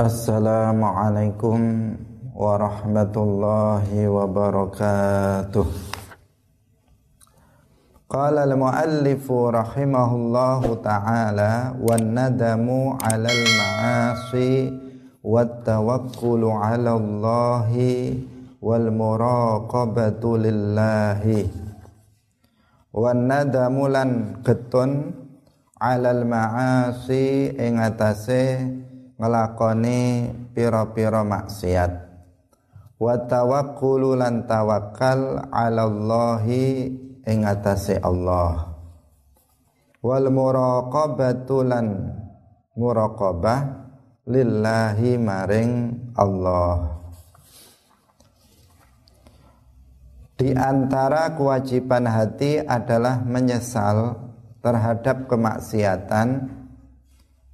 Assalamualaikum warahmatullahi wabarakatuh. Qala rahimahullahu ta'ala wan nadamu 'alal ma'asi wat tawakkulu 'ala Allahi wal muraqabatu lillahi 'alal ma'asi ngelakoni pira-pira maksiat. Wa tawakkulu lan tawakkal 'ala Allahi ing atase Allah. Wal muraqabatu lan muraqabah lillahi maring Allah. Di antara kewajiban hati adalah menyesal terhadap kemaksiatan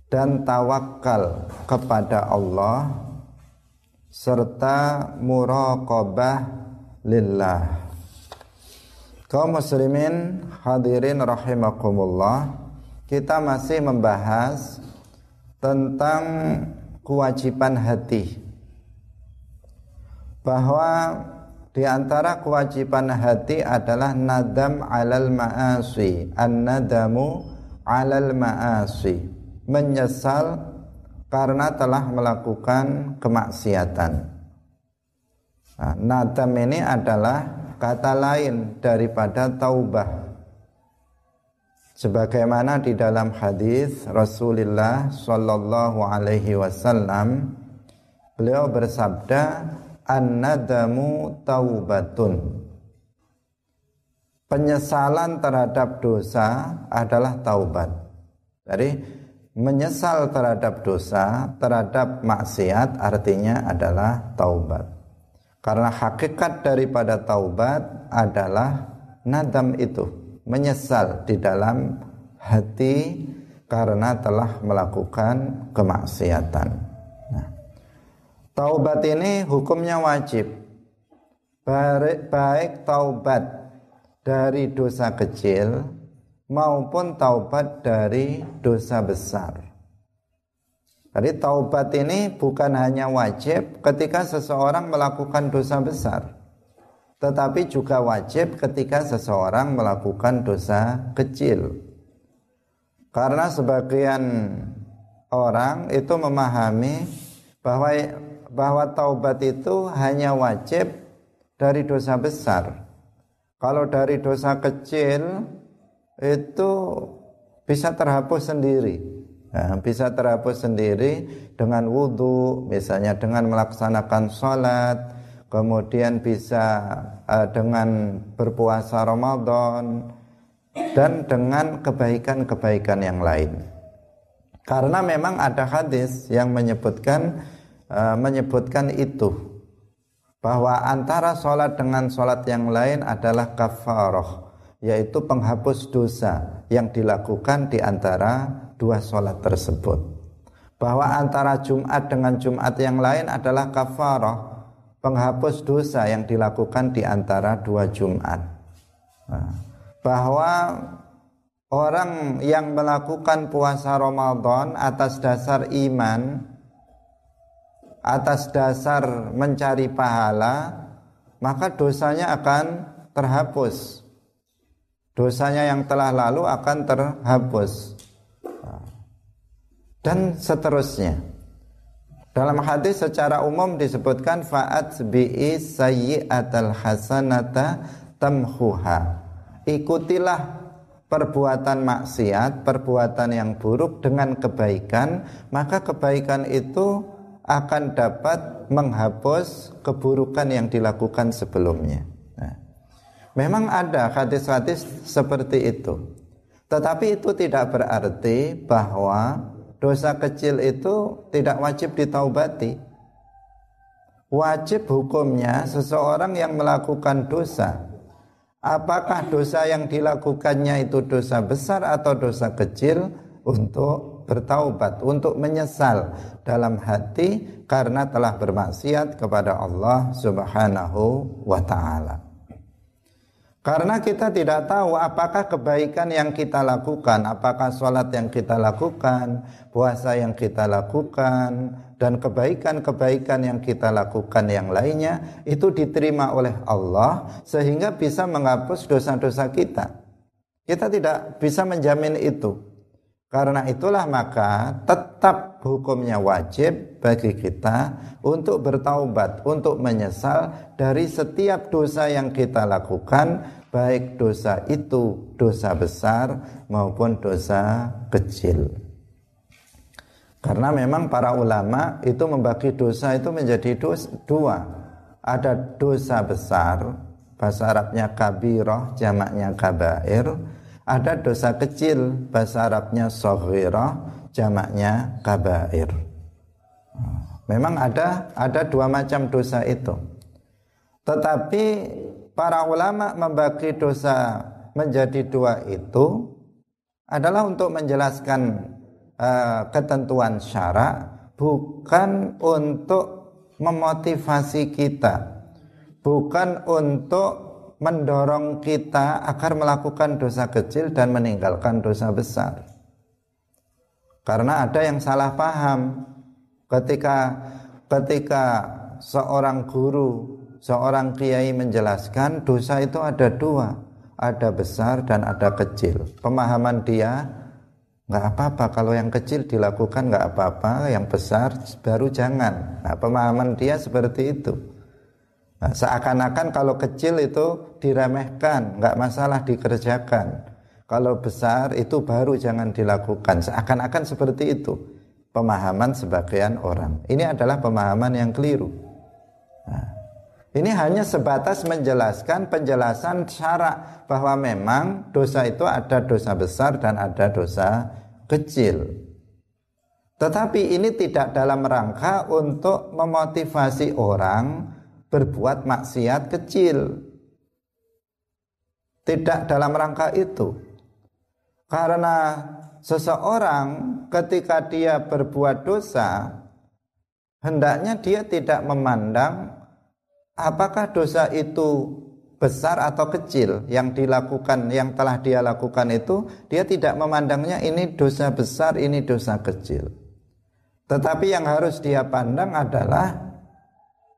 dan tawakal kepada Allah serta muraqabah lillah. Kaum muslimin hadirin rahimakumullah, kita masih membahas tentang kewajiban hati. Bahwa di antara kewajiban hati adalah nadam alal ma'asi, an-nadamu alal ma'asi menyesal karena telah melakukan kemaksiatan. Nah, nadam ini adalah kata lain daripada taubah. Sebagaimana di dalam hadis Rasulullah Shallallahu Alaihi Wasallam, beliau bersabda, "An-nadamu taubatun." Penyesalan terhadap dosa adalah taubat. Jadi menyesal terhadap dosa, terhadap maksiat artinya adalah taubat. Karena hakikat daripada taubat adalah nadam itu, menyesal di dalam hati karena telah melakukan kemaksiatan. Nah, taubat ini hukumnya wajib. Baik, baik taubat dari dosa kecil maupun taubat dari dosa besar. Jadi taubat ini bukan hanya wajib ketika seseorang melakukan dosa besar, tetapi juga wajib ketika seseorang melakukan dosa kecil. Karena sebagian orang itu memahami bahwa bahwa taubat itu hanya wajib dari dosa besar. Kalau dari dosa kecil itu bisa terhapus sendiri. Nah, bisa terhapus sendiri dengan wudhu, misalnya dengan melaksanakan sholat, kemudian bisa uh, dengan berpuasa Ramadan, dan dengan kebaikan-kebaikan yang lain. Karena memang ada hadis yang menyebutkan uh, menyebutkan itu bahwa antara sholat dengan sholat yang lain adalah kafaroh yaitu penghapus dosa yang dilakukan di antara dua sholat tersebut. Bahwa antara Jumat dengan Jumat yang lain adalah kafarah, penghapus dosa yang dilakukan di antara dua Jumat. Nah, bahwa orang yang melakukan puasa Ramadan atas dasar iman, atas dasar mencari pahala, maka dosanya akan terhapus dosanya yang telah lalu akan terhapus. Dan seterusnya. Dalam hadis secara umum disebutkan faat bi'i sayyi'atal hasanata tamhuha. Ikutilah perbuatan maksiat, perbuatan yang buruk dengan kebaikan, maka kebaikan itu akan dapat menghapus keburukan yang dilakukan sebelumnya. Memang ada hadis-hadis seperti itu. Tetapi itu tidak berarti bahwa dosa kecil itu tidak wajib ditaubati. Wajib hukumnya seseorang yang melakukan dosa. Apakah dosa yang dilakukannya itu dosa besar atau dosa kecil untuk bertaubat, untuk menyesal dalam hati karena telah bermaksiat kepada Allah Subhanahu wa taala. Karena kita tidak tahu apakah kebaikan yang kita lakukan, apakah sholat yang kita lakukan, puasa yang kita lakukan, dan kebaikan-kebaikan yang kita lakukan yang lainnya itu diterima oleh Allah sehingga bisa menghapus dosa-dosa kita. Kita tidak bisa menjamin itu. Karena itulah maka tetap hukumnya wajib bagi kita untuk bertaubat, untuk menyesal dari setiap dosa yang kita lakukan baik dosa itu dosa besar maupun dosa kecil. Karena memang para ulama itu membagi dosa itu menjadi dua. Ada dosa besar, bahasa Arabnya kabirah, jamaknya kabair. Ada dosa kecil, bahasa Arabnya soghirah, jamaknya kabair. Memang ada ada dua macam dosa itu. Tetapi para ulama membagi dosa menjadi dua itu adalah untuk menjelaskan uh, ketentuan syarak bukan untuk memotivasi kita bukan untuk mendorong kita agar melakukan dosa kecil dan meninggalkan dosa besar. Karena ada yang salah paham. Ketika ketika seorang guru seorang kiai menjelaskan dosa itu ada dua, ada besar dan ada kecil. Pemahaman dia nggak apa-apa kalau yang kecil dilakukan nggak apa-apa, yang besar baru jangan. Nah, pemahaman dia seperti itu. Nah, seakan-akan kalau kecil itu diremehkan, nggak masalah dikerjakan. Kalau besar itu baru jangan dilakukan. Seakan-akan seperti itu pemahaman sebagian orang. Ini adalah pemahaman yang keliru. Nah, ini hanya sebatas menjelaskan penjelasan syarak bahwa memang dosa itu ada dosa besar dan ada dosa kecil. Tetapi ini tidak dalam rangka untuk memotivasi orang berbuat maksiat kecil. Tidak dalam rangka itu. Karena seseorang ketika dia berbuat dosa, hendaknya dia tidak memandang apakah dosa itu besar atau kecil yang dilakukan yang telah dia lakukan itu? Dia tidak memandangnya ini dosa besar ini dosa kecil. Tetapi yang harus dia pandang adalah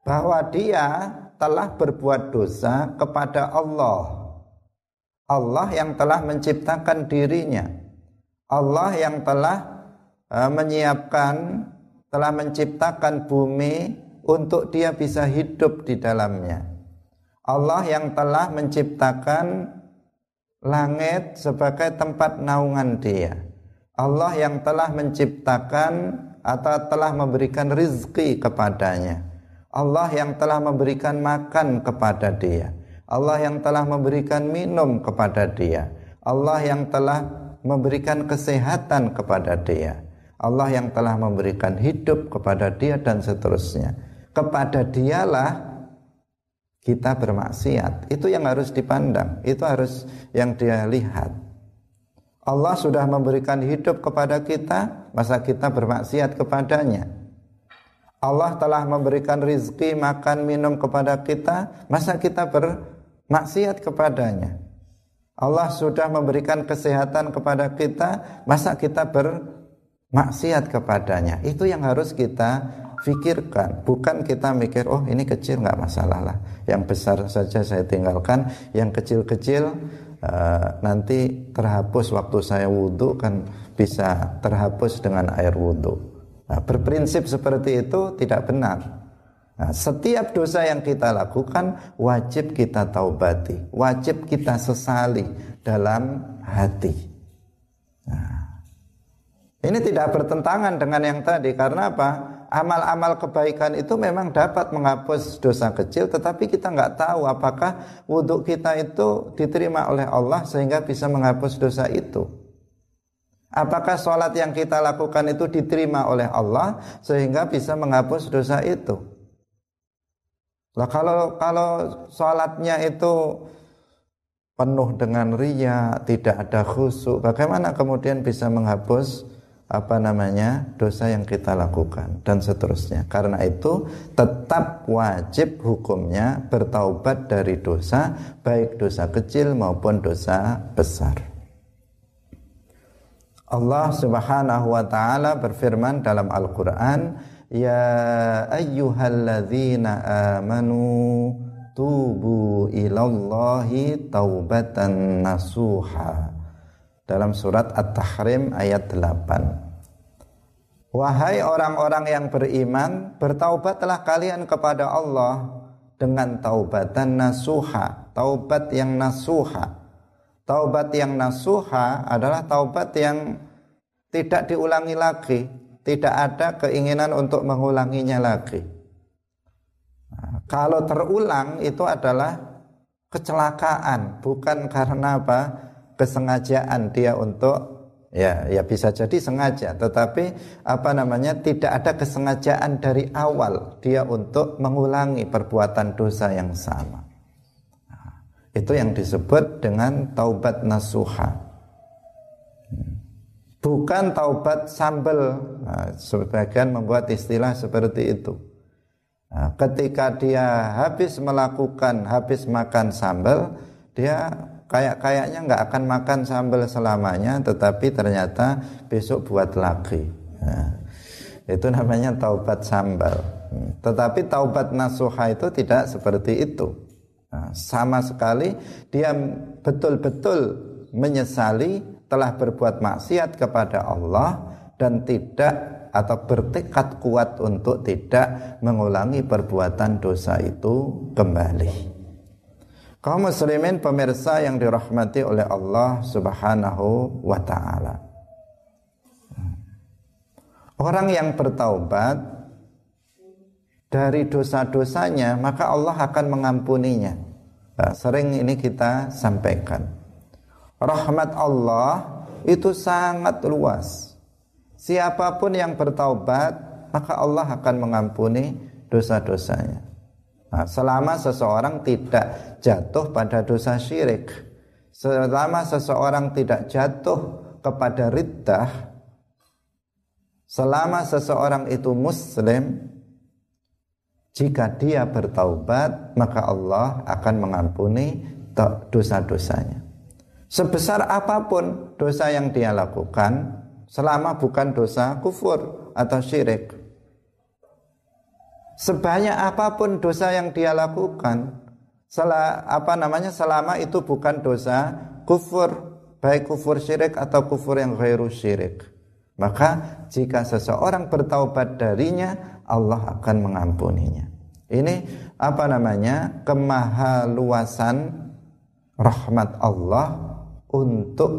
bahwa dia telah berbuat dosa kepada Allah. Allah yang telah menciptakan dirinya. Allah yang telah uh, menyiapkan telah menciptakan bumi untuk dia bisa hidup di dalamnya. Allah yang telah menciptakan langit sebagai tempat naungan dia. Allah yang telah menciptakan atau telah memberikan rizki kepadanya. Allah yang telah memberikan makan kepada dia. Allah yang telah memberikan minum kepada dia. Allah yang telah memberikan kesehatan kepada dia. Allah yang telah memberikan hidup kepada dia dan seterusnya kepada dialah kita bermaksiat. Itu yang harus dipandang, itu harus yang dia lihat. Allah sudah memberikan hidup kepada kita, masa kita bermaksiat kepadanya. Allah telah memberikan rizki, makan, minum kepada kita, masa kita bermaksiat kepadanya. Allah sudah memberikan kesehatan kepada kita, masa kita bermaksiat kepadanya. Itu yang harus kita fikirkan bukan kita mikir oh ini kecil nggak masalah lah. Yang besar saja saya tinggalkan yang kecil-kecil uh, nanti terhapus waktu saya wudhu kan bisa terhapus dengan air wudhu nah, berprinsip seperti itu tidak benar. Nah, setiap dosa yang kita lakukan wajib kita taubati wajib kita sesali dalam hati. Nah, ini tidak bertentangan dengan yang tadi. Karena apa amal-amal kebaikan itu memang dapat menghapus dosa kecil tetapi kita nggak tahu apakah wudhu kita itu diterima oleh Allah sehingga bisa menghapus dosa itu. Apakah sholat yang kita lakukan itu diterima oleh Allah sehingga bisa menghapus dosa itu? Lah kalau kalau sholatnya itu penuh dengan ria tidak ada khusyuk bagaimana kemudian bisa menghapus apa namanya dosa yang kita lakukan dan seterusnya. Karena itu tetap wajib hukumnya bertaubat dari dosa baik dosa kecil maupun dosa besar. Allah Subhanahu wa taala berfirman dalam Al-Qur'an, "Ya ayyuhalladzina amanu tubu ilallahi taubatan nasuha." Dalam surat At-Tahrim ayat 8. Wahai orang-orang yang beriman, bertaubatlah kalian kepada Allah dengan taubatan nasuha, taubat yang nasuha. Taubat yang nasuha adalah taubat yang tidak diulangi lagi, tidak ada keinginan untuk mengulanginya lagi. Nah, kalau terulang itu adalah kecelakaan, bukan karena apa? Kesengajaan dia untuk ya ya bisa jadi sengaja. Tetapi apa namanya tidak ada kesengajaan dari awal dia untuk mengulangi perbuatan dosa yang sama. Nah, itu yang disebut dengan taubat nasuha. Bukan taubat sambel. Nah, sebagian membuat istilah seperti itu. Nah, ketika dia habis melakukan habis makan sambel dia kayak kayaknya nggak akan makan sambal selamanya tetapi ternyata besok buat lagi. Nah, itu namanya taubat sambal. Hmm, tetapi taubat nasuha itu tidak seperti itu. Nah, sama sekali dia betul-betul menyesali telah berbuat maksiat kepada Allah dan tidak atau bertekad kuat untuk tidak mengulangi perbuatan dosa itu kembali. Kaum muslimin pemirsa yang dirahmati oleh Allah Subhanahu wa taala. Orang yang bertaubat dari dosa-dosanya, maka Allah akan mengampuninya. Nah, sering ini kita sampaikan. Rahmat Allah itu sangat luas. Siapa pun yang bertaubat, maka Allah akan mengampuni dosa-dosanya. Nah, selama seseorang tidak jatuh pada dosa syirik, selama seseorang tidak jatuh kepada riddah, selama seseorang itu muslim, jika dia bertaubat, maka Allah akan mengampuni dosa-dosanya. Sebesar apa pun dosa yang dia lakukan, selama bukan dosa kufur atau syirik, sebanyak apa pun dosa yang dia lakukan apa namanya selama itu bukan dosa kufur baik kufur syirik atau kufur yang ghairu syirik. Maka jika seseorang bertaubat darinya Allah akan mengampuninya. Ini apa namanya kemahaluasan rahmat Allah untuk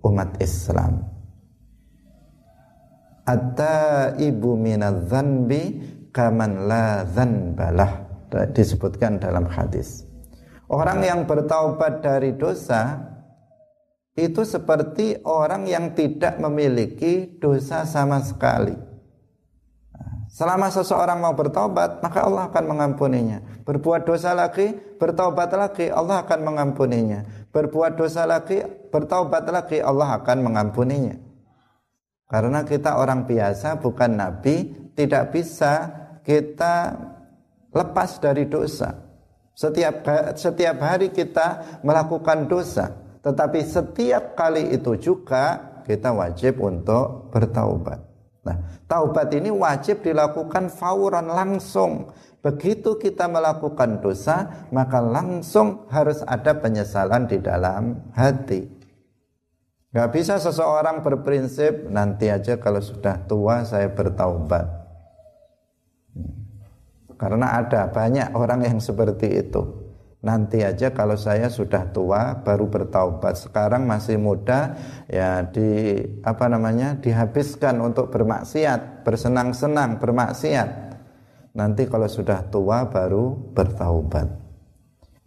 umat Islam. Atta ibu minadzanbi kaman la dzanbalah disebutkan dalam hadis. Orang yang bertaubat dari dosa itu seperti orang yang tidak memiliki dosa sama sekali. Selama seseorang mau bertobat, maka Allah akan mengampuninya. Berbuat dosa lagi, bertobat lagi, Allah akan mengampuninya. Berbuat dosa lagi, bertobat lagi, Allah akan mengampuninya. Karena kita orang biasa, bukan nabi, tidak bisa kita lepas dari dosa. Setiap setiap hari kita melakukan dosa, tetapi setiap kali itu juga kita wajib untuk bertaubat. Nah, taubat ini wajib dilakukan fauran langsung. Begitu kita melakukan dosa, maka langsung harus ada penyesalan di dalam hati. Gak bisa seseorang berprinsip nanti aja kalau sudah tua saya bertaubat. Karena ada banyak orang yang seperti itu. Nanti aja kalau saya sudah tua baru bertaubat. Sekarang masih muda ya di apa namanya? dihabiskan untuk bermaksiat, bersenang-senang bermaksiat. Nanti kalau sudah tua baru bertaubat.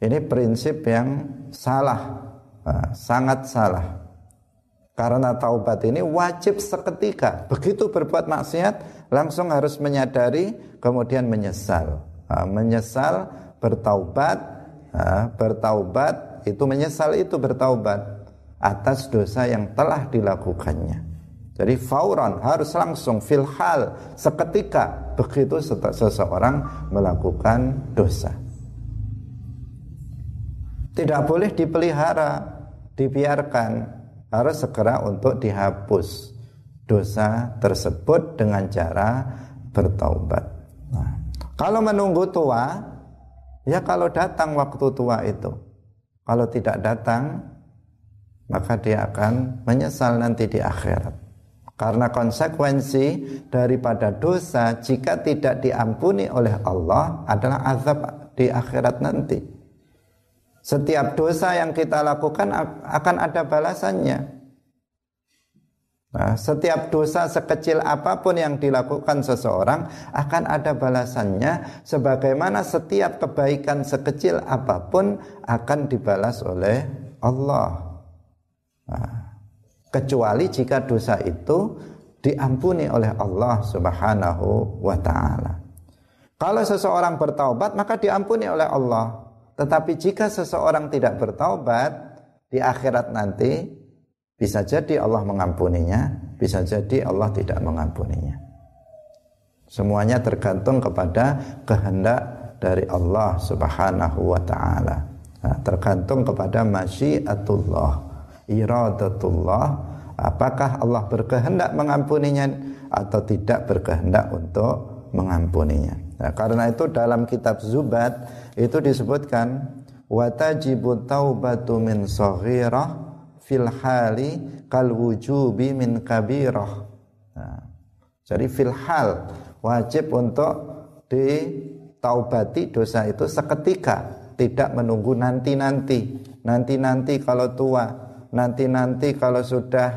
Ini prinsip yang salah, nah, sangat salah. Karena taubat ini wajib seketika. Begitu berbuat maksiat, langsung harus menyadari kemudian menyesal menyesal bertaubat bertaubat itu menyesal itu bertaubat atas dosa yang telah dilakukannya Jadi fauran harus langsung filhal seketika begitu seseorang melakukan dosa. Tidak boleh dipelihara, dibiarkan, harus segera untuk dihapus dosa tersebut dengan cara bertaubat. Nah, kalau menunggu tua, ya kalau datang waktu tua itu. Kalau tidak datang, maka dia akan menyesal nanti di akhirat. Karena konsekuensi daripada dosa jika tidak diampuni oleh Allah adalah azab di akhirat nanti. Setiap dosa yang kita lakukan akan ada balasannya. Nah, setiap dosa sekecil apa pun yang dilakukan seseorang akan ada balasannya sebagaimana setiap kebaikan sekecil apa pun akan dibalas oleh Allah. Nah, kecuali jika dosa itu diampuni oleh Allah Subhanahu wa taala. Kalau seseorang bertaubat maka diampuni oleh Allah. Tetapi jika seseorang tidak bertaubat di akhirat nanti bisa jadi Allah mengampuninya, bisa jadi Allah tidak mengampuninya. Semuanya tergantung kepada kehendak dari Allah Subhanahu wa taala. Nah, tergantung kepada masyiatullah iradatullah apakah Allah berkehendak mengampuninya atau tidak berkehendak untuk mengampuninya nah, karena itu dalam kitab Zubat itu disebutkan watajibu taubatu min saghirah fil hali kal wujubi min kabirah. Nah, jadi fil hal wajib untuk ditaubati dosa itu seketika tidak menunggu nanti-nanti. Nanti-nanti kalau tua nanti-nanti kalau sudah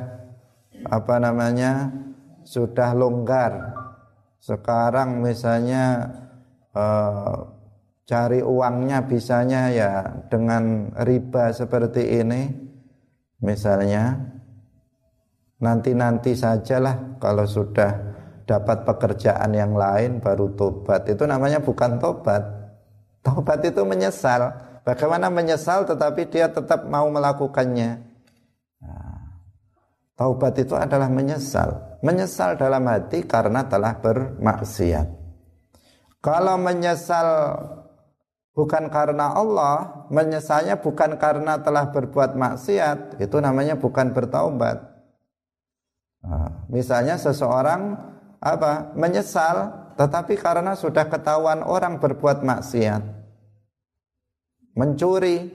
apa namanya sudah longgar. Sekarang misalnya eh, cari uangnya bisanya ya dengan riba seperti ini misalnya. Nanti-nanti sajalah kalau sudah dapat pekerjaan yang lain baru tobat. Itu namanya bukan tobat. Tobat itu menyesal. Bagaimana menyesal tetapi dia tetap mau melakukannya? Taubat itu adalah menyesal. Menyesal dalam hati karena telah bermaksiat. Kalau menyesal bukan karena Allah, menyesalnya bukan karena telah berbuat maksiat, itu namanya bukan bertaubat. Nah, misalnya seseorang apa? menyesal tetapi karena sudah ketahuan orang berbuat maksiat. Mencuri,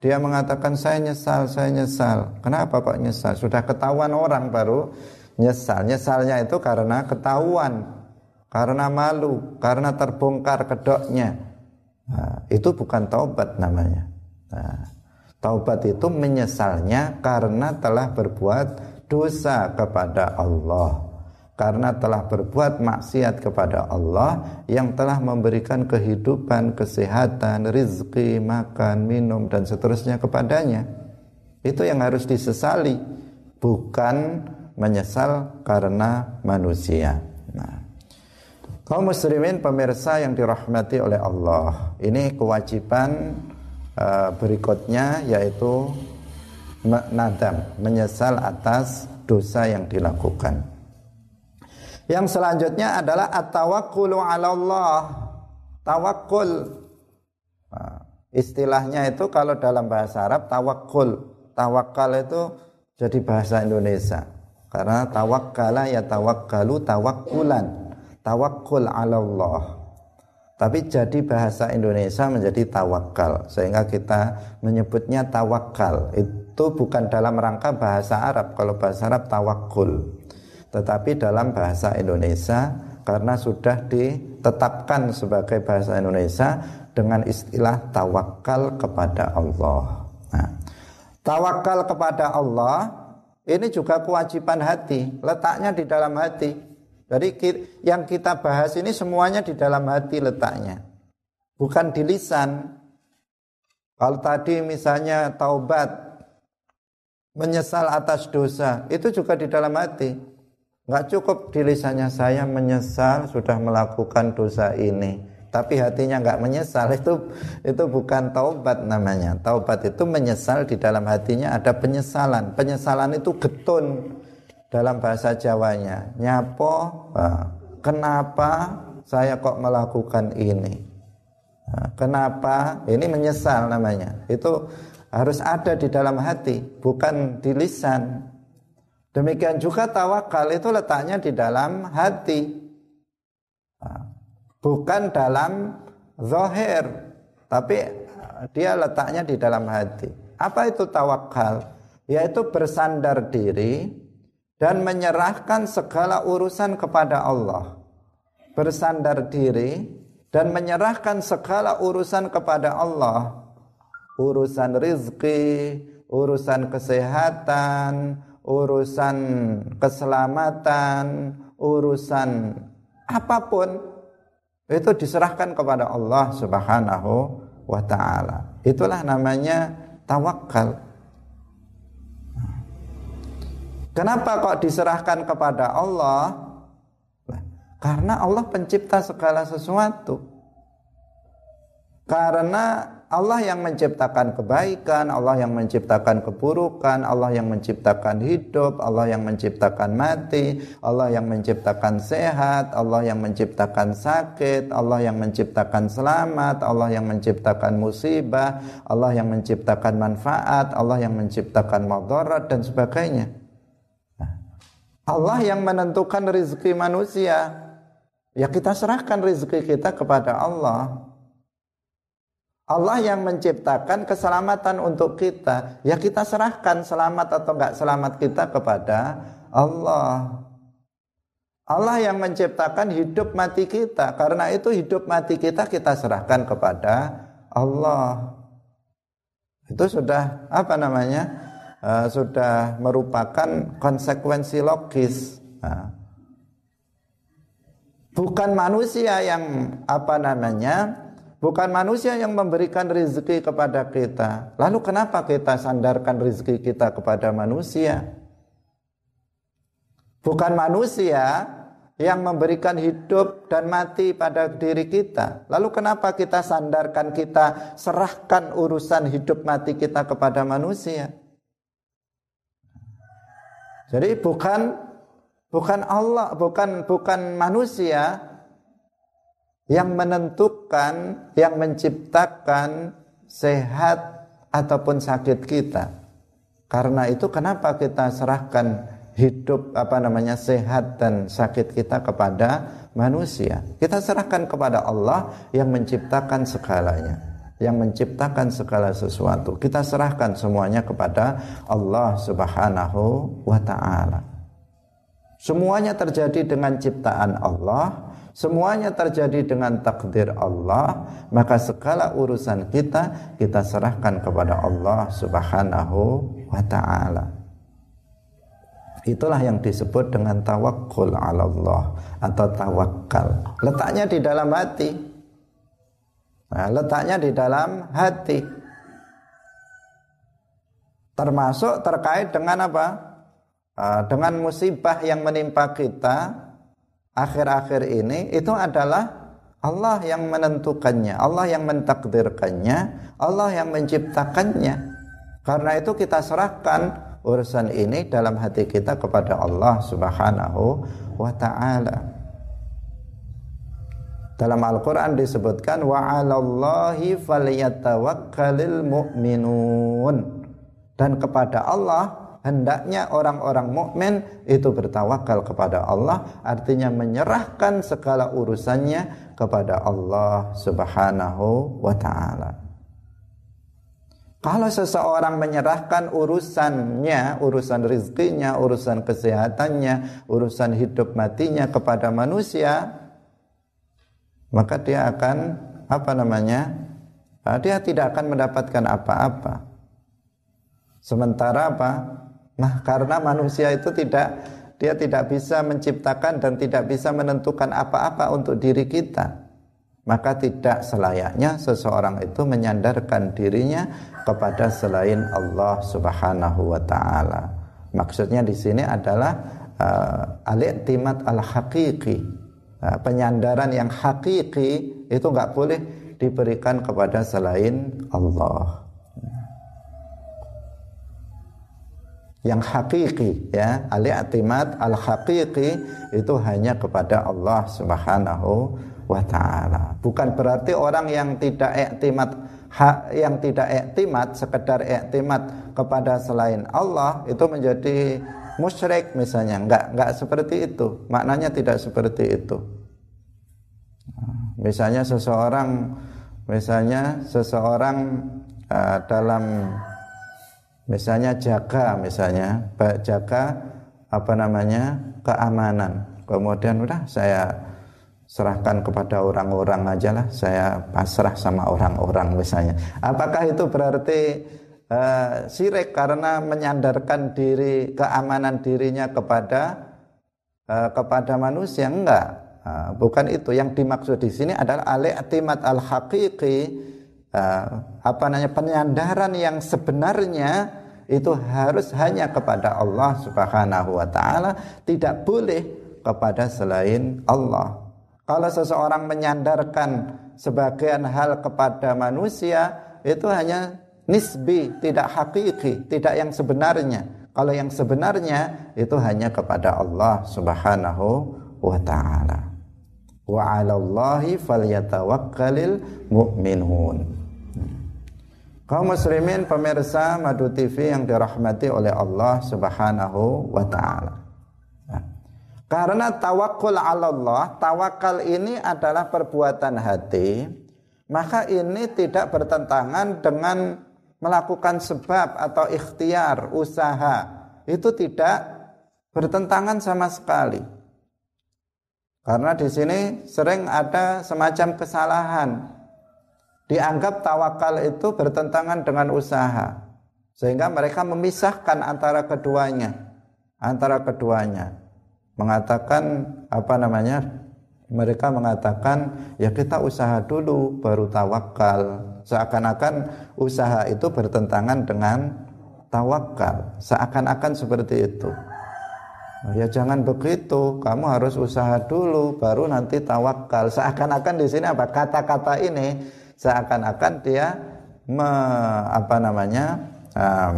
dia mengatakan saya nyesal, saya nyesal. Kenapa kok nyesal? Sudah ketahuan orang baru nyesal. Nyesalnya itu karena ketahuan, karena malu, karena terbongkar kedoknya. Nah, itu bukan taubat namanya. Nah, taubat itu menyesalnya karena telah berbuat dosa kepada Allah karena telah berbuat maksiat kepada Allah yang telah memberikan kehidupan, kesehatan, rizki, makan, minum dan seterusnya kepadanya. Itu yang harus disesali, bukan menyesal karena manusia. Kaum muslimin pemirsa yang dirahmati oleh Allah, ini kewajiban uh, berikutnya yaitu nadam, menyesal atas dosa yang dilakukan. Yang selanjutnya adalah at-tawakkulu 'ala Allah. Tawakkul. Nah, istilahnya itu kalau dalam bahasa Arab tawakkul. Tawakal itu jadi bahasa Indonesia. Karena tawakkala ya tawakkalu tawakkulan. Tawakkul 'ala Allah. Tapi jadi bahasa Indonesia menjadi tawakal sehingga kita menyebutnya tawakal. Itu bukan dalam rangka bahasa Arab. Kalau bahasa Arab tawakul tetapi dalam bahasa Indonesia karena sudah ditetapkan sebagai bahasa Indonesia dengan istilah tawakal kepada Allah. Nah, tawakal kepada Allah ini juga kewajiban hati, letaknya di dalam hati. Jadi yang kita bahas ini semuanya di dalam hati letaknya. Bukan di lisan. Kalau tadi misalnya taubat menyesal atas dosa, itu juga di dalam hati. Nggak cukup di lisannya saya menyesal sudah melakukan dosa ini. Tapi hatinya nggak menyesal itu itu bukan taubat namanya. Taubat itu menyesal di dalam hatinya ada penyesalan. Penyesalan itu getun. Dalam bahasa Jawanya. Nyapo, kenapa saya kok melakukan ini? Kenapa? Ini menyesal namanya. Itu harus ada di dalam hati, bukan di lisan. Demikian juga tawakal itu letaknya di dalam hati. Bukan dalam zahir, tapi dia letaknya di dalam hati. Apa itu tawakal? Yaitu bersandar diri dan menyerahkan segala urusan kepada Allah. Bersandar diri dan menyerahkan segala urusan kepada Allah. Urusan rizki, urusan kesehatan, urusan keselamatan, urusan apa pun itu diserahkan kepada Allah Subhanahu wa taala. Itulah namanya tawakal. Kenapa kok diserahkan kepada Allah? Karena Allah pencipta segala sesuatu. Karena Allah yang menciptakan kebaikan, Allah yang menciptakan keburukan, Allah yang menciptakan hidup, Allah yang menciptakan mati, Allah yang menciptakan sehat, Allah yang menciptakan sakit, Allah yang menciptakan selamat, Allah yang menciptakan musibah, Allah yang menciptakan manfaat, Allah yang menciptakan madarat dan sebagainya. Allah yang menentukan rezeki manusia. Ya kita serahkan rezeki kita kepada Allah. Allah yang menciptakan keselamatan untuk kita. Ya kita serahkan selamat atau enggak selamat kita kepada Allah. Allah yang menciptakan hidup mati kita. Karena itu hidup mati kita kita serahkan kepada Allah. Itu sudah apa namanya? Uh, sudah merupakan konsekuensi logis. Nah, bukan manusia yang apa namanya? Bukan manusia yang memberikan rezeki kepada kita. Lalu kenapa kita sandarkan rezeki kita kepada manusia? Bukan manusia yang memberikan hidup dan mati pada diri kita. Lalu kenapa kita sandarkan kita serahkan urusan hidup mati kita kepada manusia? Jadi bukan bukan Allah, bukan bukan manusia yang menentukan, yang menciptakan sehat ataupun sakit kita. Karena itu kenapa kita serahkan hidup apa namanya sehat dan sakit kita kepada manusia. Kita serahkan kepada Allah yang menciptakan segalanya, yang menciptakan segala sesuatu. Kita serahkan semuanya kepada Allah Subhanahu wa taala. Semuanya terjadi dengan ciptaan Allah semuanya terjadi dengan takdir Allah maka segala urusan kita kita serahkan kepada Allah Subhanahu wa taala itulah yang disebut dengan tawakkul ala Allah atau tawakal letaknya di dalam hati nah, letaknya di dalam hati termasuk terkait dengan apa ah, dengan musibah yang menimpa kita akhir-akhir ini itu adalah Allah yang menentukannya, Allah yang mentakdirkannya, Allah yang menciptakannya. Karena itu kita serahkan urusan ini dalam hati kita kepada Allah Subhanahu wa taala. Dalam Al-Qur'an disebutkan wa 'alallahi falyatawakkalul mu'minun. Dan kepada Allah hendaknya orang-orang mukmin itu bertawakal kepada Allah artinya menyerahkan segala urusannya kepada Allah Subhanahu wa taala. Kalau seseorang menyerahkan urusannya, urusan rizkinya, urusan kesehatannya, urusan hidup matinya kepada manusia, maka dia akan apa namanya? Dia tidak akan mendapatkan apa-apa. Sementara apa? Nah, karena manusia itu tidak dia tidak bisa menciptakan dan tidak bisa menentukan apa-apa untuk diri kita. Maka tidak selayaknya seseorang itu menyandarkan dirinya kepada selain Allah Subhanahu wa taala. Maksudnya di sini adalah uh, al-i'timad al-haqiqi. Uh, penyandaran yang hakiki itu nggak boleh diberikan kepada selain Allah. yang hakiki ya al-i'timad al-hakiki itu hanya kepada Allah Subhanahu wa taala. Bukan berarti orang yang tidak i'timad yang tidak i'timad sekedar i'timad kepada selain Allah itu menjadi musyrik misalnya. Enggak enggak seperti itu. Maknanya tidak seperti itu. Misalnya seseorang misalnya seseorang uh, dalam misalnya jaga misalnya jaga apa namanya keamanan kemudian udah saya serahkan kepada orang-orang aja lah saya pasrah sama orang-orang misalnya apakah itu berarti uh, karena menyandarkan diri keamanan dirinya kepada uh, kepada manusia enggak uh, bukan itu yang dimaksud di sini adalah al-i'timad al-haqiqi uh, apa namanya penyandaran yang sebenarnya itu harus hanya kepada Allah Subhanahu wa taala, tidak boleh kepada selain Allah. Kalau seseorang menyandarkan sebagian hal kepada manusia, itu hanya nisbi, tidak hakiki, tidak yang sebenarnya. Kalau yang sebenarnya itu hanya kepada Allah Subhanahu wa taala. Wa 'alallahi falyatawakkalul mu'minun. Kaum muslimin pemirsa Madu TV yang dirahmati oleh Allah Subhanahu wa taala. Karena tawakul Allah, tawakal ini adalah perbuatan hati, maka ini tidak bertentangan dengan melakukan sebab atau ikhtiar, usaha. Itu tidak bertentangan sama sekali. Karena di sini sering ada semacam kesalahan dianggap tawakal itu bertentangan dengan usaha sehingga mereka memisahkan antara keduanya antara keduanya mengatakan apa namanya mereka mengatakan ya kita usaha dulu baru tawakal seakan-akan usaha itu bertentangan dengan tawakal seakan-akan seperti itu. Ya jangan begitu. Kamu harus usaha dulu baru nanti tawakal seakan-akan di sini apa? Kata-kata ini seakan-akan dia me, apa namanya um,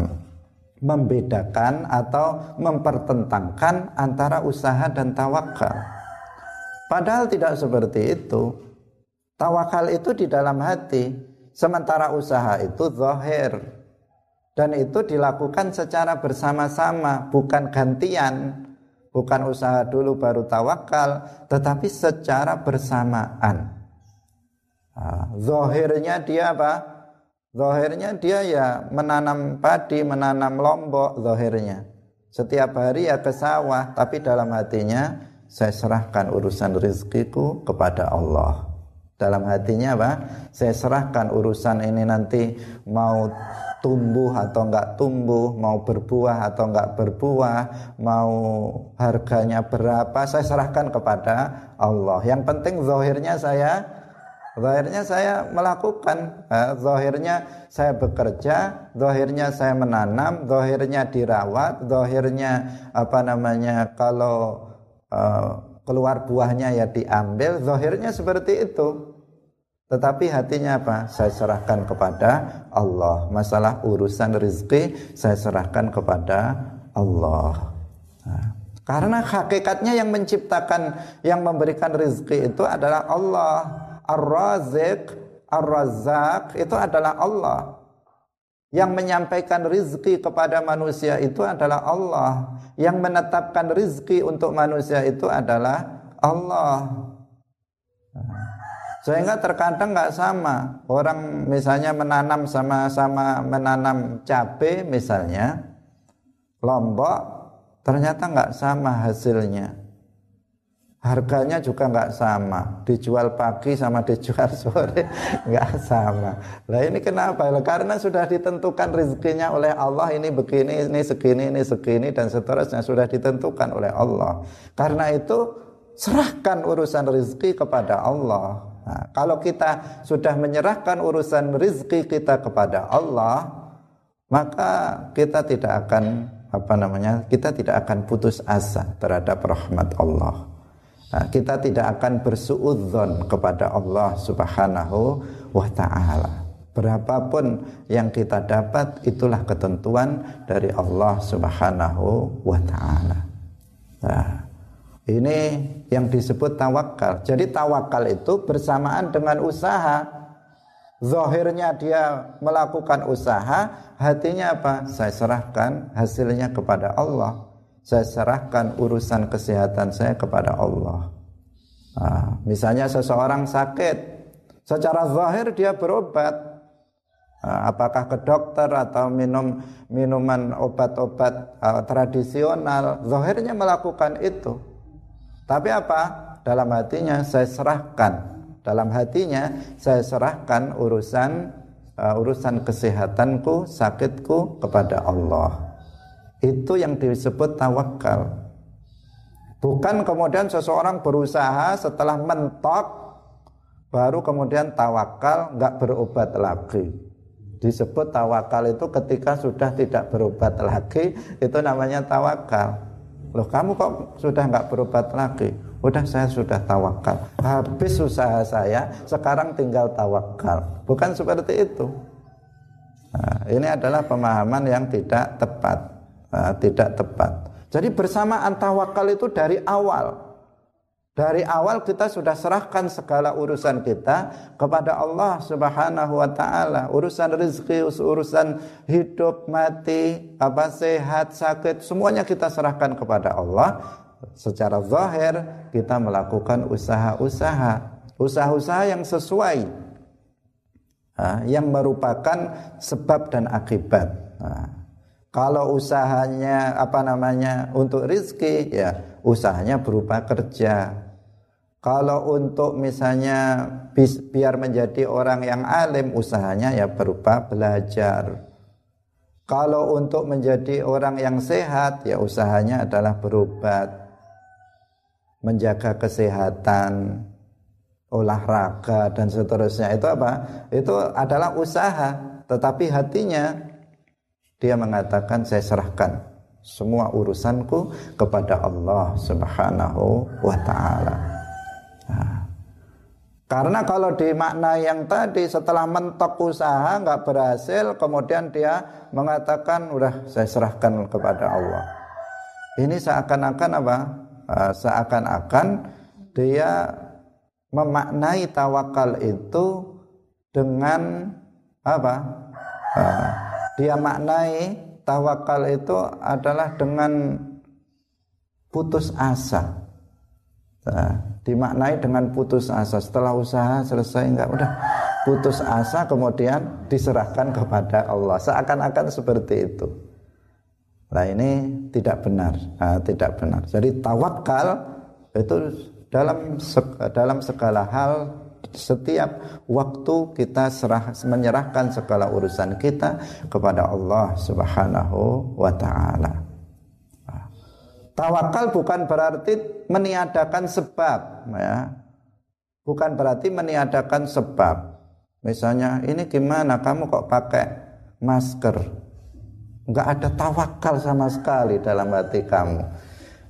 membedakan atau mempertentangkan antara usaha dan tawakal. Padahal tidak seperti itu. Tawakal itu di dalam hati, sementara usaha itu zahir. Dan itu dilakukan secara bersama-sama, bukan gantian. Bukan usaha dulu baru tawakal, tetapi secara bersamaan. Zohirnya dia apa? Zohirnya dia ya menanam padi, menanam lombok zohirnya. Setiap hari ya ke sawah, tapi dalam hatinya saya serahkan urusan rizkiku kepada Allah. Dalam hatinya apa? Saya serahkan urusan ini nanti mau tumbuh atau enggak tumbuh, mau berbuah atau enggak berbuah, mau harganya berapa, saya serahkan kepada Allah. Yang penting zohirnya saya Zahirnya saya melakukan, zahirnya saya bekerja, zahirnya saya menanam, zahirnya dirawat, zahirnya apa namanya kalau uh, keluar buahnya ya diambil, zahirnya seperti itu. Tetapi hatinya apa? Saya serahkan kepada Allah. Masalah urusan rezeki saya serahkan kepada Allah. Nah, karena hakikatnya yang menciptakan, yang memberikan rezeki itu adalah Allah. Ar-Razik, Ar-Razzaq itu adalah Allah. Yang menyampaikan rizki kepada manusia itu adalah Allah. Yang menetapkan rizki untuk manusia itu adalah Allah. Sehingga terkadang nggak sama. Orang misalnya menanam sama-sama menanam cabai misalnya, lombok, ternyata nggak sama hasilnya. Harganya juga nggak sama. Dijual pagi sama dijual sore nggak sama. Lah ini kenapa? Karena sudah ditentukan rezekinya oleh Allah ini begini ini segini ini segini dan seterusnya sudah ditentukan oleh Allah. Karena itu serahkan urusan rezeki kepada Allah nah, kalau kita sudah menyerahkan urusan rezeki kita kepada Allah maka kita tidak akan apa namanya kita tidak akan putus asa terhadap rahmat Allah Nah, kita tidak akan bersuudzon kepada Allah Subhanahu wa taala. Berapapun yang kita dapat itulah ketentuan dari Allah Subhanahu wa taala. Nah, ini yang disebut tawakal. Jadi tawakal itu bersamaan dengan usaha. Zahirnya dia melakukan usaha, hatinya apa? Saya serahkan hasilnya kepada Allah. Saya serahkan urusan kesehatan saya kepada Allah. Nah, misalnya seseorang sakit, secara zahir dia berobat, Ah, apakah ke dokter atau minum minuman obat-obat uh, tradisional zahirnya melakukan itu tapi apa? Dalam hatinya saya serahkan. Dalam hatinya saya serahkan urusan uh, urusan kesehatanku sakitku kepada Allah. Itu yang disebut tawakal. Bukan kemudian seseorang berusaha setelah mentok baru kemudian tawakal nggak berobat lagi. Disebut tawakal itu ketika sudah tidak berobat lagi itu namanya tawakal loh kamu kok sudah nggak berobat lagi? Udah saya sudah tawakal. Habis usaha saya sekarang tinggal tawakal. Bukan seperti itu. Nah, ini adalah pemahaman yang tidak tepat. Nah, tidak tepat. Jadi bersamaan tawakal itu dari awal dari awal kita sudah serahkan segala urusan kita kepada Allah Subhanahu wa taala. Urusan rezeki, urusan hidup, mati, apa sehat, sakit, semuanya kita serahkan kepada Allah. Secara zahir kita melakukan usaha-usaha, usaha-usaha yang sesuai yang merupakan sebab dan akibat. Kalau usahanya apa namanya untuk rizki ya usahanya berupa kerja. Kalau untuk misalnya biar menjadi orang yang alim, usahanya ya berupa belajar. Kalau untuk menjadi orang yang sehat, ya usahanya adalah berobat, menjaga kesehatan, olahraga dan seterusnya. Itu apa? Itu adalah usaha, tetapi hatinya dia mengatakan saya serahkan semua urusanku kepada Allah Subhanahu wa taala. Nah, karena kalau makna yang tadi setelah mentok usaha nggak berhasil, kemudian dia mengatakan udah saya serahkan kepada Allah. Ini seakan-akan apa? Ah, seakan-akan dia memaknai tawakal itu dengan apa? Ah, dia maknai tawakal itu adalah dengan putus asa. Nah, dimaknai dengan putus asa. Setelah usaha selesai enggak udah putus asa kemudian diserahkan kepada Allah. Seakan-akan seperti itu. Nah ini tidak benar, nah, tidak benar. Jadi tawakal itu dalam dalam segala hal setiap waktu kita serah, menyerahkan segala urusan kita kepada Allah Subhanahu wa taala. Tawakal bukan berarti meniadakan sebab ya. Bukan berarti meniadakan sebab. Misalnya ini gimana kamu kok pakai masker? Enggak ada tawakal sama sekali dalam hati kamu.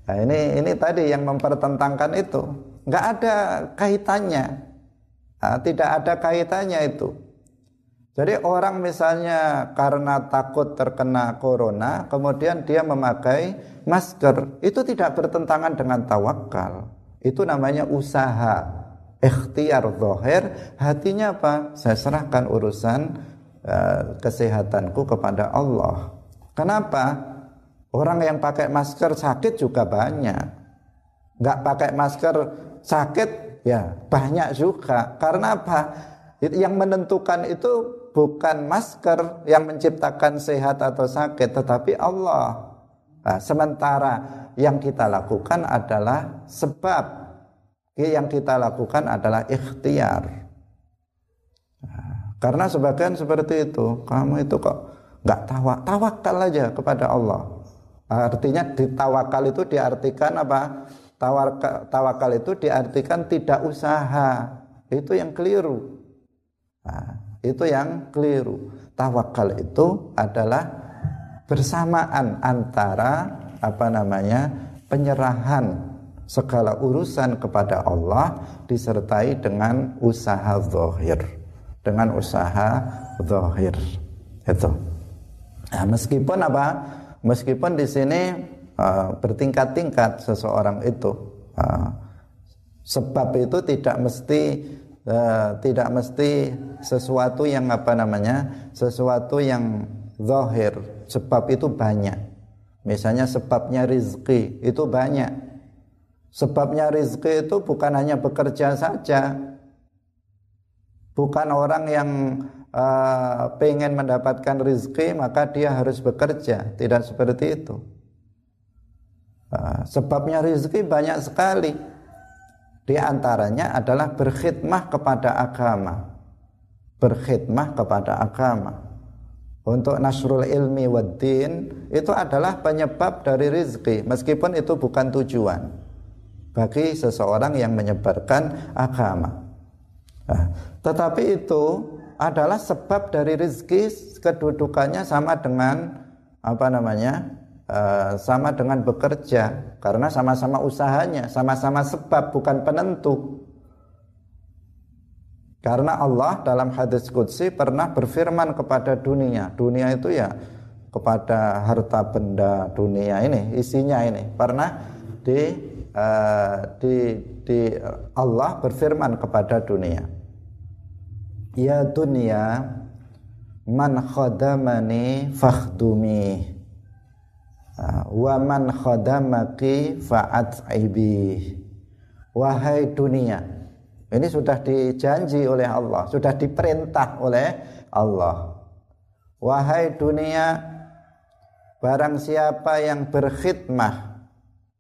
Nah, ini ini tadi yang mempertentangkan itu. Enggak ada kaitannya Nah, tidak ada kaitannya itu. Jadi orang misalnya karena takut terkena corona, kemudian dia memakai masker, itu tidak bertentangan dengan tawakal. Itu namanya usaha. Ikhtiar zahir, hatinya apa? Saya serahkan urusan uh, kesehatanku kepada Allah. Kenapa? Orang yang pakai masker sakit juga banyak. Nggak pakai masker sakit Ya, banyak juga. Karena apa? Yang menentukan itu bukan masker yang menciptakan sehat atau sakit, tetapi Allah. Nah, sementara yang kita lakukan adalah sebab. Yang kita lakukan adalah ikhtiar. Nah, karena sebagian seperti itu, kamu itu kok nggak tawak, tawakal aja kepada Allah. Artinya ditawakal itu diartikan apa? Tawakal, itu diartikan tidak usaha. Itu yang keliru. Nah, itu yang keliru. Tawakal itu adalah bersamaan antara apa namanya? penyerahan segala urusan kepada Allah disertai dengan usaha zahir. dengan usaha zahir itu nah, meskipun apa meskipun di sini uh, bertingkat-tingkat seseorang itu. Uh, sebab itu tidak mesti uh, tidak mesti sesuatu yang apa namanya sesuatu yang zahir. Sebab itu banyak. Misalnya sebabnya rizki itu banyak. Sebabnya rizki itu bukan hanya bekerja saja. Bukan orang yang uh, pengen mendapatkan rizki maka dia harus bekerja. Tidak seperti itu sebabnya rizki banyak sekali. Di antaranya adalah berkhidmah kepada agama. Berkhidmah kepada agama. Untuk nasrul ilmi waddin itu adalah penyebab dari rizki meskipun itu bukan tujuan bagi seseorang yang menyebarkan agama. Nah, tetapi itu adalah sebab dari rezeki kedudukannya sama dengan apa namanya uh, sama dengan bekerja. Karena sama-sama usahanya sama-sama sebab bukan penentu. Karena Allah dalam hadis qudsi pernah berfirman kepada dunia. Dunia itu ya kepada harta benda dunia ini isinya ini. Pernah di uh, di di Allah berfirman kepada dunia. Ya dunia Man khadamani fakhdumi ah, Wa man khadamaki fa'at'ibi Wahai dunia Ini sudah dijanji oleh Allah Sudah diperintah oleh Allah. Wahai dunia Barang siapa yang berkhidmah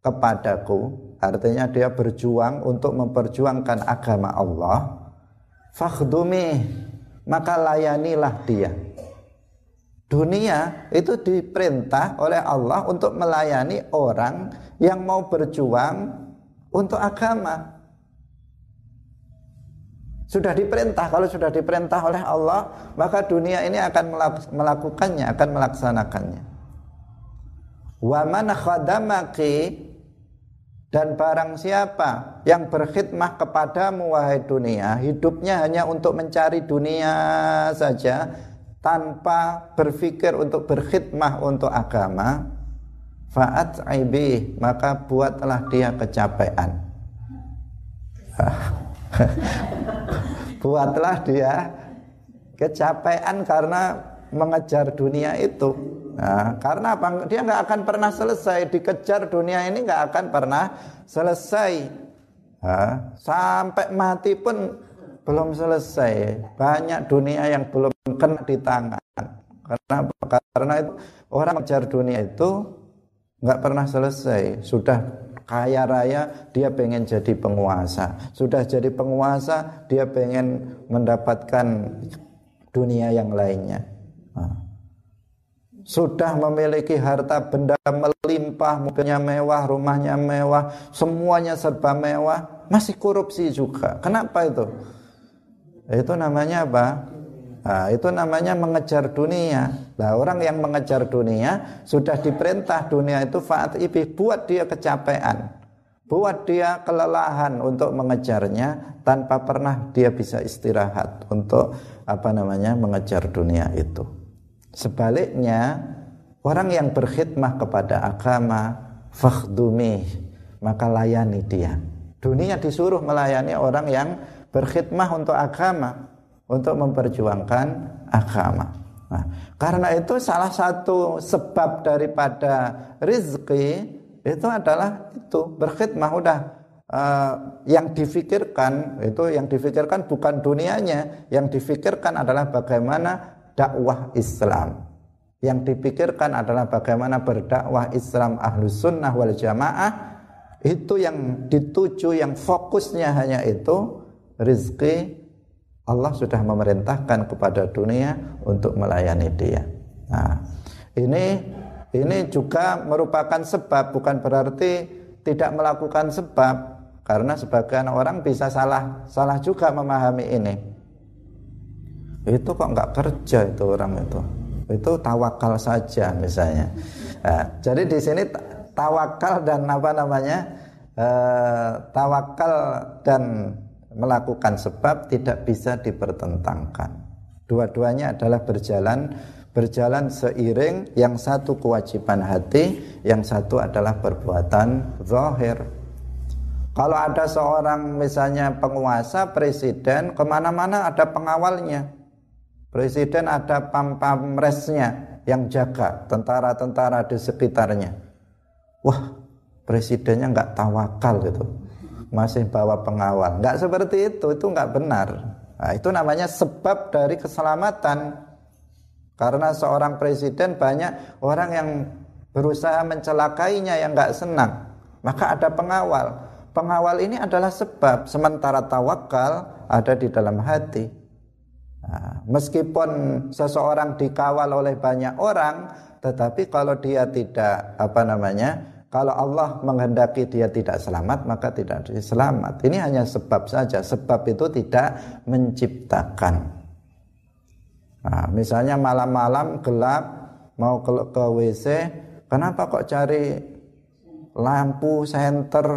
kepadaku Artinya dia berjuang untuk memperjuangkan agama Allah fakhdumi maka layanilah dia dunia itu diperintah oleh Allah untuk melayani orang yang mau berjuang untuk agama. Sudah diperintah kalau sudah diperintah oleh Allah maka dunia ini akan melakukannya akan melaksanakannya. Wa man khadamaki dan barang siapa yang berkhidmah kepadamu wahai dunia Hidupnya hanya untuk mencari dunia saja Tanpa berpikir untuk berkhidmah untuk agama Fa'at aibi Maka buatlah dia kecapean Buatlah dia kecapean karena mengejar dunia itu Nah, karena apa? Dia nggak akan pernah selesai dikejar dunia ini nggak akan pernah selesai. Nah, sampai mati pun belum selesai. Banyak dunia yang belum kena di tangan. Karena karena itu orang mengejar dunia itu nggak pernah selesai. Sudah kaya raya dia pengen jadi penguasa. Sudah jadi penguasa dia pengen mendapatkan dunia yang lainnya. Nah sudah memiliki harta benda melimpah, mobilnya mewah, rumahnya mewah, semuanya serba mewah, masih korupsi juga. Kenapa itu? Itu namanya apa? Nah, itu namanya mengejar dunia. Nah, orang yang mengejar dunia sudah diperintah dunia itu faat ibi buat dia kecapean. Buat dia kelelahan untuk mengejarnya tanpa pernah dia bisa istirahat untuk apa namanya mengejar dunia itu. Sebaliknya, orang yang berkhidmah kepada agama, fakhdumi, maka layani dia. Dunia disuruh melayani orang yang berkhidmah untuk agama, untuk memperjuangkan agama. Nah, karena itu salah satu sebab daripada rizki itu adalah itu berkhidmah udah uh, yang difikirkan itu yang difikirkan bukan dunianya, yang difikirkan adalah bagaimana dakwah Islam. Yang dipikirkan adalah bagaimana berdakwah Islam ahlus sunnah wal jamaah itu yang dituju yang fokusnya hanya itu rizki Allah sudah memerintahkan kepada dunia untuk melayani dia. Nah, ini ini juga merupakan sebab bukan berarti tidak melakukan sebab. Karena sebagian orang bisa salah salah juga memahami ini. Itu kok nggak kerja itu orang itu? Itu tawakal saja misalnya. Nah, jadi di sini tawakal dan apa namanya eh, tawakal dan melakukan sebab tidak bisa dipertentangkan. Dua-duanya adalah berjalan berjalan seiring yang satu kewajiban hati, yang satu adalah perbuatan zahir. Kalau ada seorang misalnya penguasa, presiden, ke mana-mana ada pengawalnya. Presiden ada pam-pamresnya yang jaga, tentara-tentara di sekitarnya. Wah, presidennya nggak tawakal gitu, masih bawa pengawal. Nggak seperti itu, itu nggak benar. Nah, itu namanya sebab dari keselamatan. Karena seorang presiden banyak orang yang berusaha mencelakainya yang nggak senang. Maka ada pengawal. Pengawal ini adalah sebab sementara tawakal ada di dalam hati. Nah, meskipun seseorang dikawal oleh banyak orang, tetapi kalau dia tidak apa namanya, kalau Allah menghendaki dia tidak selamat, maka tidak selamat. Ini hanya sebab saja. Sebab itu tidak menciptakan. Nah, misalnya malam-malam gelap mau ke, ke WC, kenapa kok cari lampu senter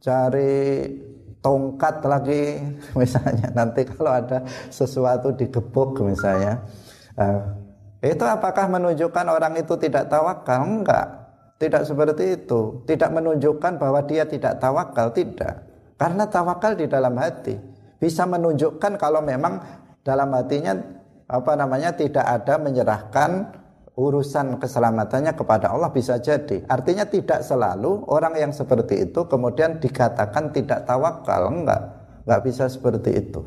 cari tongkat lagi misalnya nanti kalau ada sesuatu digebuk misalnya uh, itu apakah menunjukkan orang itu tidak tawakal enggak tidak seperti itu tidak menunjukkan bahwa dia tidak tawakal tidak karena tawakal di dalam hati bisa menunjukkan kalau memang dalam hatinya apa namanya tidak ada menyerahkan urusan keselamatannya kepada Allah bisa jadi. Artinya tidak selalu orang yang seperti itu kemudian dikatakan tidak tawakal, enggak. Enggak bisa seperti itu.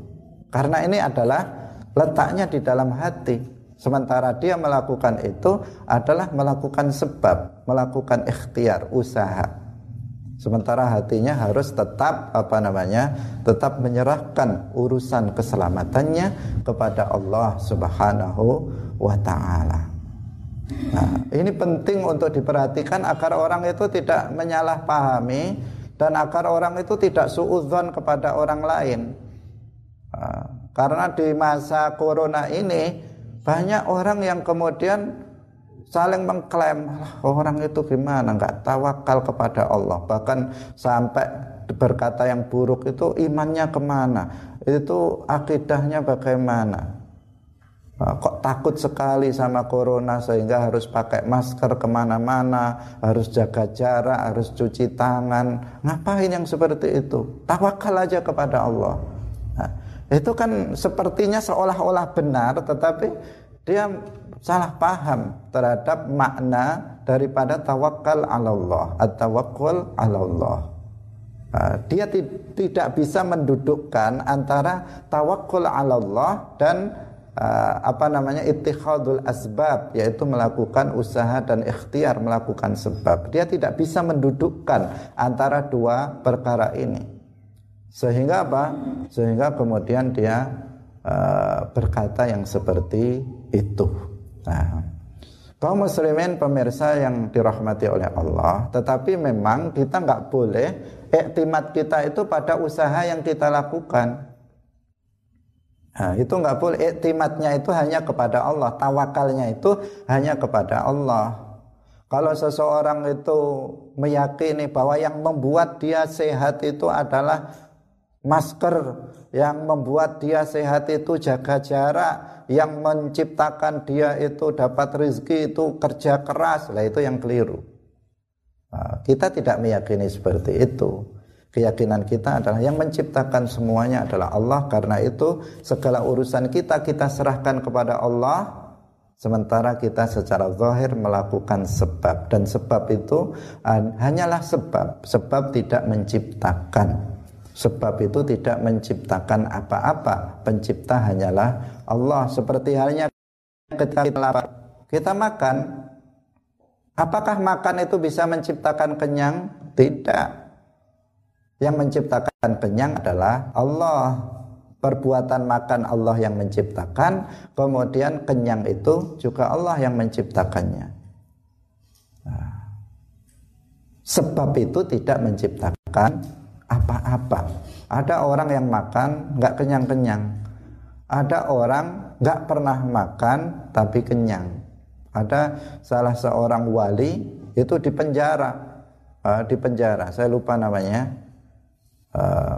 Karena ini adalah letaknya di dalam hati. Sementara dia melakukan itu adalah melakukan sebab, melakukan ikhtiar, usaha. Sementara hatinya harus tetap apa namanya? tetap menyerahkan urusan keselamatannya kepada Allah Subhanahu wa taala. Nah, ini penting untuk diperhatikan agar orang itu tidak menyalahpahami dan agar orang itu tidak suudzon kepada orang lain. Nah, karena di masa corona ini banyak orang yang kemudian saling mengklaim orang itu gimana nggak tawakal kepada Allah bahkan sampai berkata yang buruk itu imannya ke mana itu akidahnya bagaimana kok takut sekali sama corona sehingga harus pakai masker ke mana-mana, harus jaga jarak, harus cuci tangan. Ngapain yang seperti itu? Tawakal aja kepada Allah. Itu kan sepertinya seolah-olah benar, tetapi dia salah paham terhadap makna daripada tawakal Allah, at-tawakkul Allah. Nah, dia tidak bisa mendudukkan antara tawakul Allah dan uh, apa namanya ittikhadul asbab yaitu melakukan usaha dan ikhtiar melakukan sebab dia tidak bisa mendudukkan antara dua perkara ini sehingga apa? Sehingga kemudian dia uh, berkata yang seperti itu. Nah kaum muslimin pemirsa yang dirahmati oleh Allah tetapi memang kita nggak boleh iktimat kita itu pada usaha yang kita lakukan. Nah, itu nggak boleh. Iktimatnya itu hanya kepada Allah, tawakalnya itu hanya kepada Allah. Kalau seseorang itu meyakini bahwa yang membuat dia sehat itu adalah masker, yang membuat dia sehat itu jaga jarak, yang menciptakan dia itu dapat rezeki itu kerja keras, lah itu yang keliru. Nah, kita tidak meyakini seperti itu. Keyakinan kita adalah yang menciptakan semuanya adalah Allah. Karena itu segala urusan kita kita serahkan kepada Allah. Sementara kita secara zahir melakukan sebab. Dan sebab itu hanyalah sebab. Sebab tidak menciptakan sebab itu tidak menciptakan apa-apa. Pencipta hanyalah Allah. Seperti halnya ketika kita lapar. Kita makan. Apakah makan itu bisa menciptakan kenyang? Tidak. Yang menciptakan kenyang adalah Allah. Perbuatan makan Allah yang menciptakan, kemudian kenyang itu juga Allah yang menciptakannya. Nah, sebab itu tidak menciptakan apa-apa. Ada orang yang makan nggak kenyang-kenyang. Ada orang nggak pernah makan tapi kenyang. Ada salah seorang wali itu di penjara, uh, di penjara. Saya lupa namanya uh,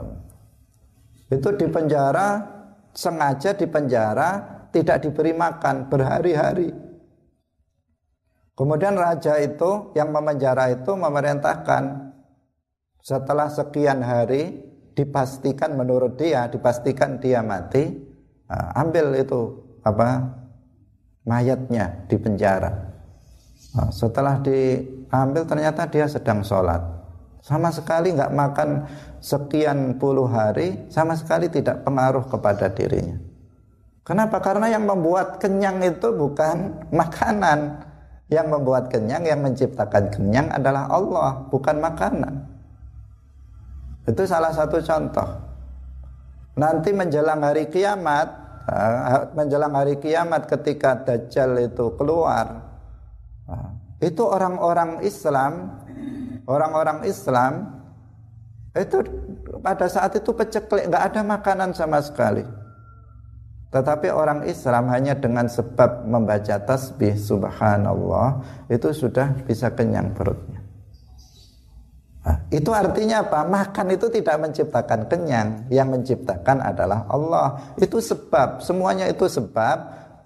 itu di penjara sengaja di penjara tidak diberi makan berhari-hari. Kemudian raja itu yang memenjara itu memerintahkan setelah sekian hari dipastikan menurut dia dipastikan dia mati uh, ambil itu apa mayatnya di penjara. Uh, setelah diambil ternyata dia sedang sholat. Sama sekali nggak makan sekian puluh hari sama sekali tidak pengaruh kepada dirinya. Kenapa? Karena yang membuat kenyang itu bukan makanan. Yang membuat kenyang yang menciptakan kenyang adalah Allah bukan makanan itu salah satu contoh. Nanti menjelang hari kiamat, eh, menjelang hari kiamat ketika Dajjal itu keluar, eh, itu orang-orang Islam, orang-orang Islam itu pada saat itu peceklik, nggak ada makanan sama sekali. Tetapi orang Islam hanya dengan sebab membaca tasbih subhanallah itu sudah bisa kenyang perutnya. Itu artinya apa? Makan itu tidak menciptakan kenyang, yang menciptakan adalah Allah. Itu sebab, semuanya itu sebab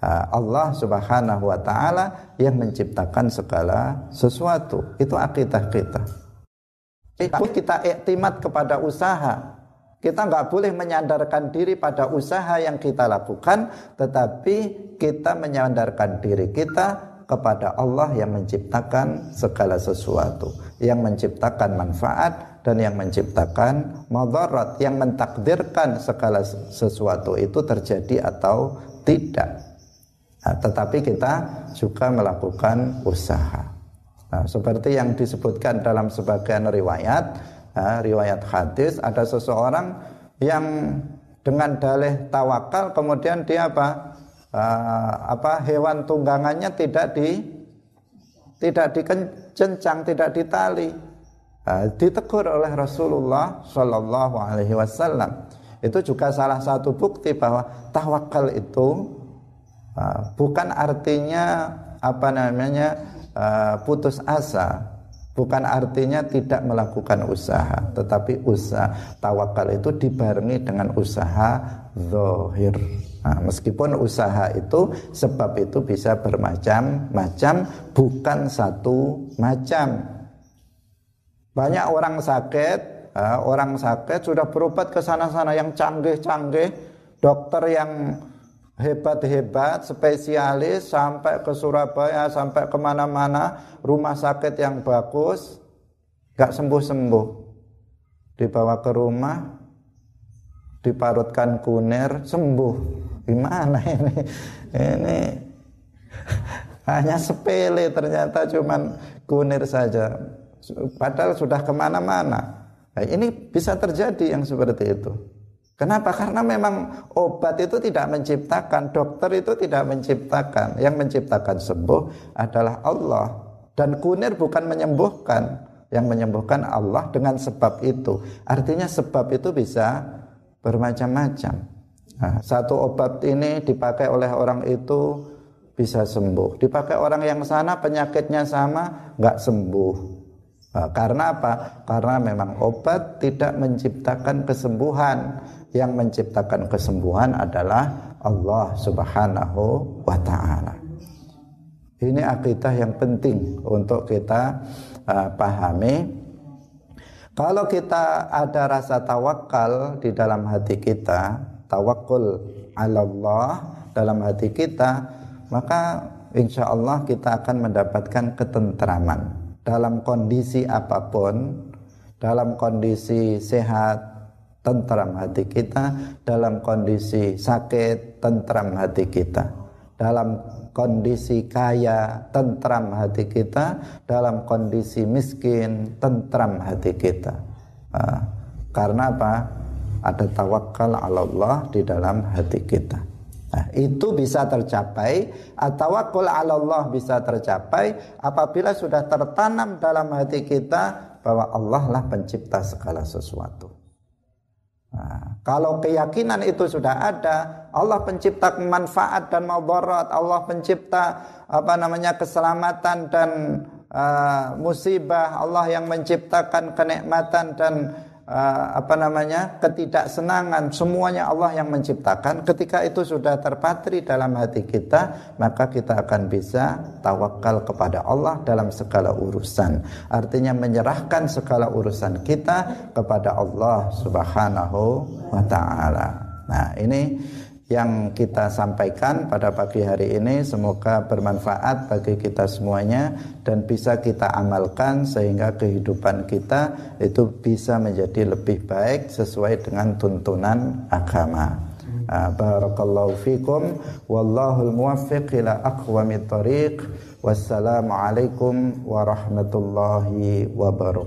ah, Allah Subhanahu wa taala yang menciptakan segala sesuatu. Itu akidah kita. Kalau kita iktimat kepada usaha, kita nggak boleh menyandarkan diri pada usaha yang kita lakukan, tetapi kita menyandarkan diri kita kepada Allah yang menciptakan segala sesuatu, yang menciptakan manfaat dan yang menciptakan madarat, yang mentakdirkan segala sesuatu itu terjadi atau tidak. Nah, tetapi kita juga melakukan usaha. Nah, seperti yang disebutkan dalam sebagian riwayat, nah, riwayat hadis ada seseorang yang dengan dalih tawakal kemudian dia apa? Uh, apa hewan tunggangannya tidak di tidak dikencang, tidak ditali. Uh, ditegur oleh Rasulullah Shallallahu Alaihi Wasallam. Itu juga salah satu bukti bahwa tawakal itu uh, bukan artinya apa namanya uh, putus asa, bukan artinya tidak melakukan usaha, tetapi usaha tawakal itu dibarengi dengan usaha zahir. Nah, meskipun usaha itu sebab itu bisa bermacam-macam bukan satu macam. Banyak orang sakit, orang sakit sudah berobat ke sana-sana yang canggih-canggih, dokter yang hebat-hebat, spesialis sampai ke Surabaya, sampai ke mana-mana, rumah sakit yang bagus, gak sembuh-sembuh. Dibawa ke rumah, diparutkan kunir, sembuh Gimana ini? Ini hanya sepele ternyata cuman kunir saja. Padahal sudah ke mana-mana. Nah, ini bisa terjadi yang seperti itu. Kenapa? Karena memang obat itu tidak menciptakan, dokter itu tidak menciptakan. Yang menciptakan sembuh adalah Allah. Dan kunir bukan menyembuhkan. Yang menyembuhkan Allah dengan sebab itu. Artinya sebab itu bisa bermacam-macam. Nah, satu obat ini dipakai oleh orang itu bisa sembuh. Dipakai orang yang sana penyakitnya sama nggak sembuh. Nah, karena apa? Karena memang obat tidak menciptakan kesembuhan. Yang menciptakan kesembuhan adalah Allah Subhanahu wa taala. Ini akidah yang penting untuk kita uh, pahami. Kalau kita ada rasa tawakal di dalam hati kita, tawakul ala Allah dalam hati kita maka insya Allah kita akan mendapatkan ketentraman. Dalam kondisi apa pun dalam kondisi sehat tentram hati kita. Dalam kondisi sakit tentram hati kita. Dalam kondisi kaya tentram hati kita. Dalam kondisi miskin tentram hati kita. Uh, karena apa ada tawakal Allah di dalam hati kita. Nah, itu bisa tercapai, tawakal Allah bisa tercapai apabila sudah tertanam dalam hati kita bahwa Allah lah pencipta segala sesuatu. Nah, kalau keyakinan itu sudah ada, Allah pencipta manfaat dan madarat, Allah pencipta apa namanya keselamatan dan uh, musibah, Allah yang menciptakan kenikmatan dan uh, apa namanya ketidaksenangan semuanya Allah yang menciptakan. Ketika itu sudah terpatri dalam hati kita maka kita akan bisa tawakal kepada Allah dalam segala urusan. Artinya menyerahkan segala urusan kita kepada Allah Subhanahu wa taala. Nah ini yang kita sampaikan pada pagi hari ini. Semoga bermanfaat bagi kita semuanya dan bisa kita amalkan sehingga kehidupan kita itu bisa menjadi lebih baik sesuai dengan tuntunan agama. Ah, barakallahu fikum. Wallahul muwaffiq ila aqwamit thariq wassalamu alaikum warahmatullahi wabarakatuh